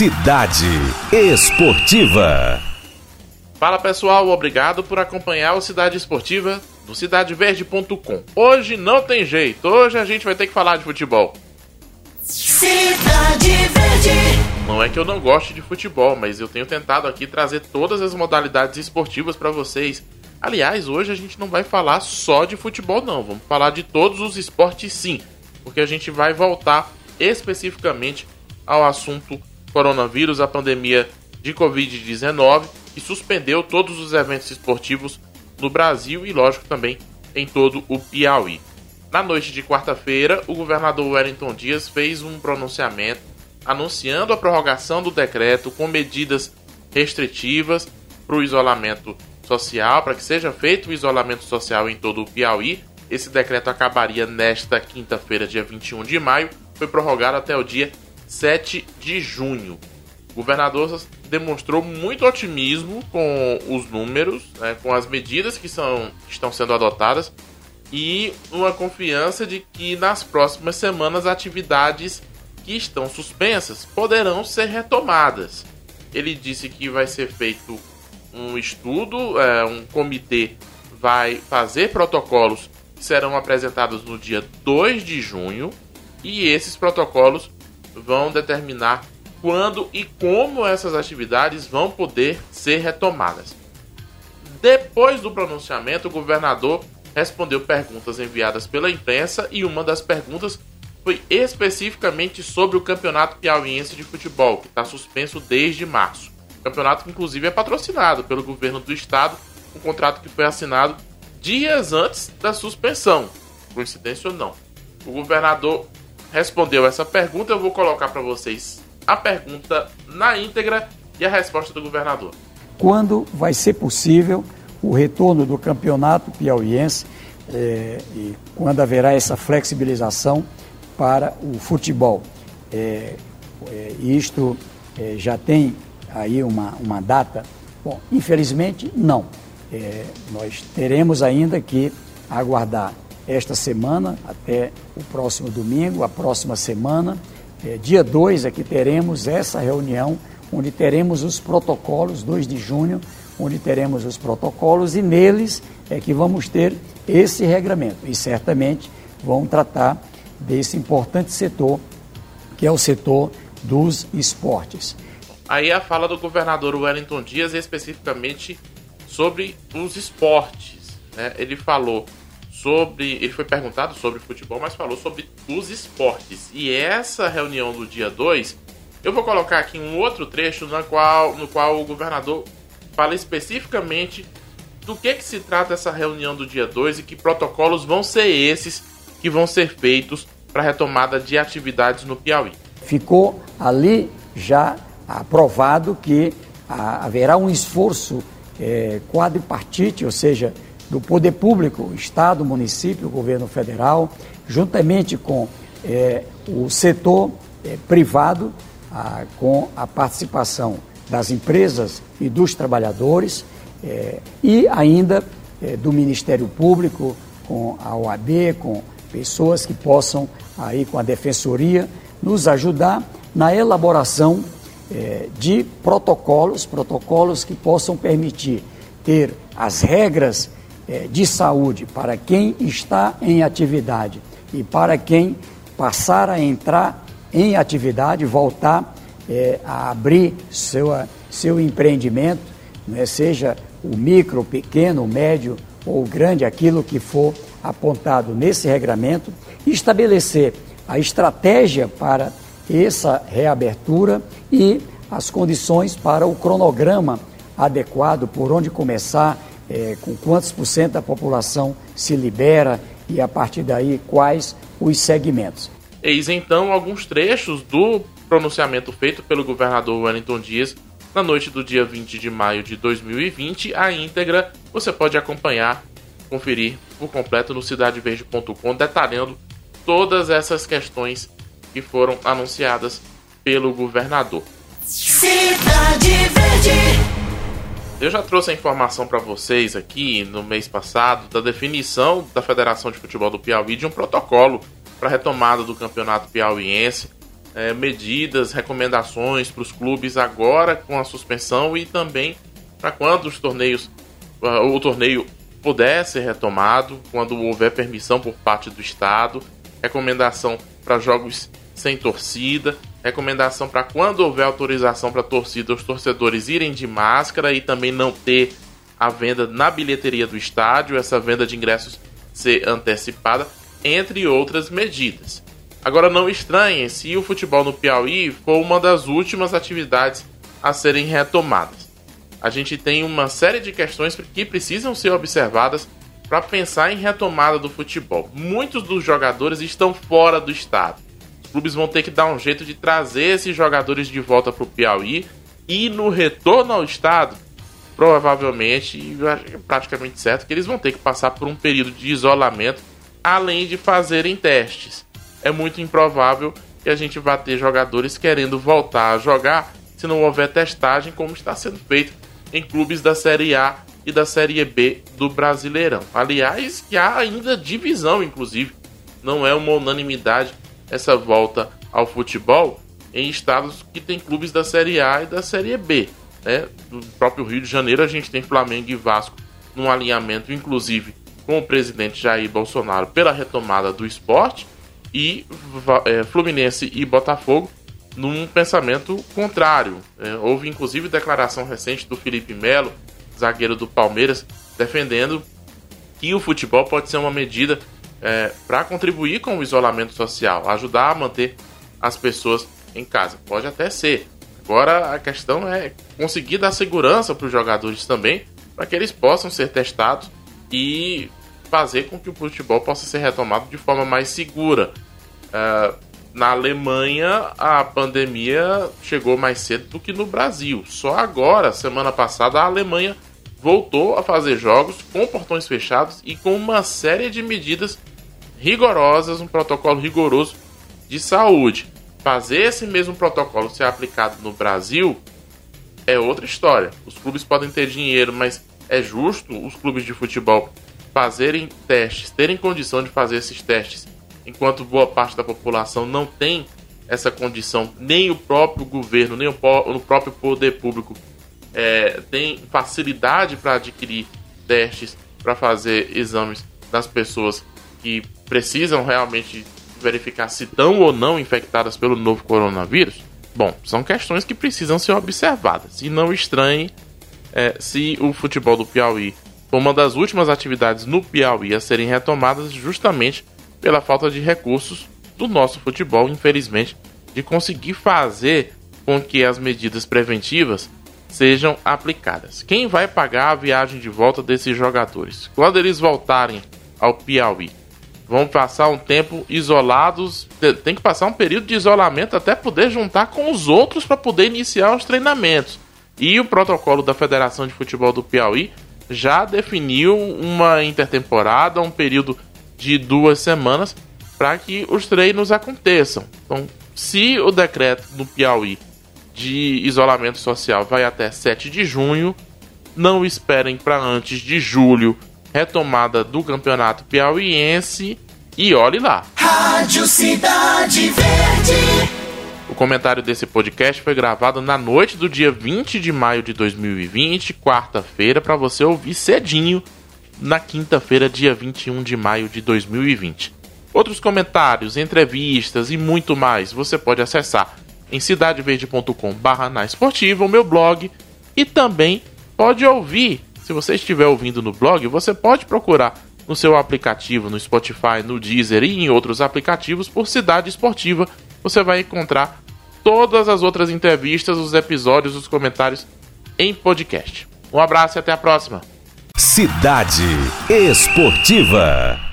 Cidade Esportiva. Fala pessoal, obrigado por acompanhar o Cidade Esportiva do cidadeverde.com. Hoje não tem jeito, hoje a gente vai ter que falar de futebol. Cidade Verde. Não é que eu não goste de futebol, mas eu tenho tentado aqui trazer todas as modalidades esportivas para vocês. Aliás, hoje a gente não vai falar só de futebol não, vamos falar de todos os esportes sim, porque a gente vai voltar especificamente ao assunto coronavírus, a pandemia de Covid-19 que suspendeu todos os eventos esportivos no Brasil e, lógico, também em todo o Piauí. Na noite de quarta-feira, o governador Wellington Dias fez um pronunciamento anunciando a prorrogação do decreto com medidas restritivas para o isolamento social, para que seja feito o isolamento social em todo o Piauí. Esse decreto acabaria nesta quinta-feira, dia 21 de maio, foi prorrogado até o dia 7 de junho. O governador demonstrou muito otimismo com os números, né, com as medidas que, são, que estão sendo adotadas e uma confiança de que nas próximas semanas atividades que estão suspensas poderão ser retomadas. Ele disse que vai ser feito um estudo, é, um comitê vai fazer protocolos que serão apresentados no dia 2 de junho e esses protocolos vão determinar quando e como essas atividades vão poder ser retomadas. Depois do pronunciamento, o governador respondeu perguntas enviadas pela imprensa e uma das perguntas foi especificamente sobre o Campeonato Piauiense de Futebol, que está suspenso desde março. O campeonato, que inclusive, é patrocinado pelo governo do estado, um contrato que foi assinado dias antes da suspensão. Coincidência ou não. O governador respondeu essa pergunta, eu vou colocar para vocês a pergunta na íntegra e a resposta do governador. Quando vai ser possível o retorno do campeonato piauiense é, e quando haverá essa flexibilização para o futebol? É, é, isto já tem aí uma, uma data? Bom, infelizmente não. nós teremos ainda que aguardar esta semana até o próximo domingo, a próxima semana é, dia 2 é que teremos essa reunião, onde teremos os protocolos, 2 de junho, onde teremos os protocolos e neles é que vamos ter esse regramento. E certamente vão tratar desse importante setor, que é o setor dos esportes. Aí a fala do governador Wellington Dias especificamente sobre os esportes. Né? Ele falou sobre. Ele foi perguntado sobre futebol, mas falou sobre os esportes. E essa reunião do dia 2, eu vou colocar aqui um outro trecho na qual, no qual o governador fala especificamente do que, que se trata essa reunião do dia 2 e que protocolos vão ser esses que vão ser feitos para a retomada de atividades no Piauí. Ficou ali já aprovado que haverá um esforço é, quadripartite, ou seja, do poder público, Estado, município, governo federal, juntamente com é, o setor é, privado, a, com a participação das empresas e dos trabalhadores, é, e ainda do Ministério Público, com a OAB, com pessoas que possam, aí com a Defensoria, nos ajudar na elaboração de protocolos, protocolos que possam permitir ter as regras é, de saúde para quem está em atividade e para quem passar a entrar em atividade, voltar é, a abrir seu, seu empreendimento, né, seja o micro, o pequeno, o médio ou o grande, aquilo que for apontado nesse regramento, estabelecer a estratégia para essa reabertura e as condições para o cronograma adequado, por onde começar, é, com quantos por cento da população se libera e a partir daí quais os segmentos. Eis então alguns trechos do pronunciamento feito pelo governador Wellington Dias na noite do dia 20 de maio de 2020. A íntegra você pode acompanhar, conferir por completo no cidadeverde.com, detalhando todas essas questões que foram anunciadas pelo governador. Cidade Verde. Eu já trouxe a informação para vocês aqui no mês passado da definição da Federação de Futebol do Piauí de um protocolo para retomada do campeonato piauiense. É, medidas, recomendações para os clubes agora com a suspensão e também para quando os torneios, uh, o torneio puder ser retomado, quando houver permissão por parte do Estado, recomendação para jogos sem torcida, recomendação para quando houver autorização para torcida, os torcedores irem de máscara e também não ter a venda na bilheteria do estádio, essa venda de ingressos ser antecipada, entre outras medidas. Agora não estranhem se o futebol no Piauí for uma das últimas atividades a serem retomadas. A gente tem uma série de questões que precisam ser observadas para pensar em retomada do futebol. Muitos dos jogadores estão fora do estado. Clubes vão ter que dar um jeito de trazer esses jogadores de volta para o Piauí e no retorno ao estado provavelmente, é praticamente certo, que eles vão ter que passar por um período de isolamento, além de fazerem testes. É muito improvável que a gente vá ter jogadores querendo voltar a jogar se não houver testagem, como está sendo feito em clubes da Série A e da Série B do Brasileirão. Aliás, que há ainda divisão, inclusive, não é uma unanimidade essa volta ao futebol em estados que tem clubes da Série A e da Série B né, do próprio Rio de Janeiro, a gente tem Flamengo e Vasco num alinhamento, inclusive, com o presidente Jair Bolsonaro pela retomada do esporte, e é, Fluminense e Botafogo num pensamento contrário. É, houve inclusive declaração recente do Felipe Melo, zagueiro do Palmeiras, defendendo que o futebol pode ser uma medida é, para contribuir com o isolamento social, ajudar a manter as pessoas em casa. Pode até ser, Agora a questão é conseguir dar segurança para os jogadores também, para que eles possam ser testados e fazer com que o futebol possa ser retomado de forma mais segura. Uh, na Alemanha, a pandemia chegou mais cedo do que no Brasil. Só agora, semana passada, a Alemanha voltou a fazer jogos com portões fechados e com uma série de medidas rigorosas, um protocolo rigoroso de saúde. Fazer esse mesmo protocolo ser aplicado no Brasil é outra história. Os clubes podem ter dinheiro, mas é justo os clubes de futebol fazerem testes, terem condição de fazer esses testes, enquanto boa parte da população não tem essa condição, nem o próprio governo, nem o, próprio poder público é, tem facilidade para adquirir testes, para fazer exames das pessoas que precisam realmente verificar se estão ou não infectadas pelo novo coronavírus? Bom, são questões que precisam ser observadas. E não estranhe é, se o futebol do Piauí foi uma das últimas atividades no Piauí a serem retomadas justamente pela falta de recursos do nosso futebol, infelizmente, de conseguir fazer com que as medidas preventivas sejam aplicadas. Quem vai pagar a viagem de volta desses jogadores? Quando eles voltarem ao Piauí, vão passar um tempo isolados, tem que passar um período de isolamento até poder juntar com os outros para poder iniciar os treinamentos. E o protocolo da Federação de Futebol do Piauí já definiu uma intertemporada, um período de duas semanas para que os treinos aconteçam. Então, se o decreto do Piauí de isolamento social vai até 7 de junho, não esperem para antes de julho retomada do campeonato piauiense e olhe lá. Rádio Cidade Verde. O comentário desse podcast foi gravado na noite do dia 20 de maio de 2020, quarta-feira, para você ouvir cedinho na quinta-feira, dia 21 de maio de 2020. Outros comentários, entrevistas e muito mais você pode acessar em cidadeverde.com/barra na esportiva, o meu blog, e também pode ouvir se você estiver ouvindo no blog, você pode procurar no seu aplicativo, no Spotify, no Deezer e em outros aplicativos por Cidade Esportiva. Você vai encontrar todas as outras entrevistas, os episódios, os comentários em podcast. Um abraço e até a próxima. Cidade Esportiva.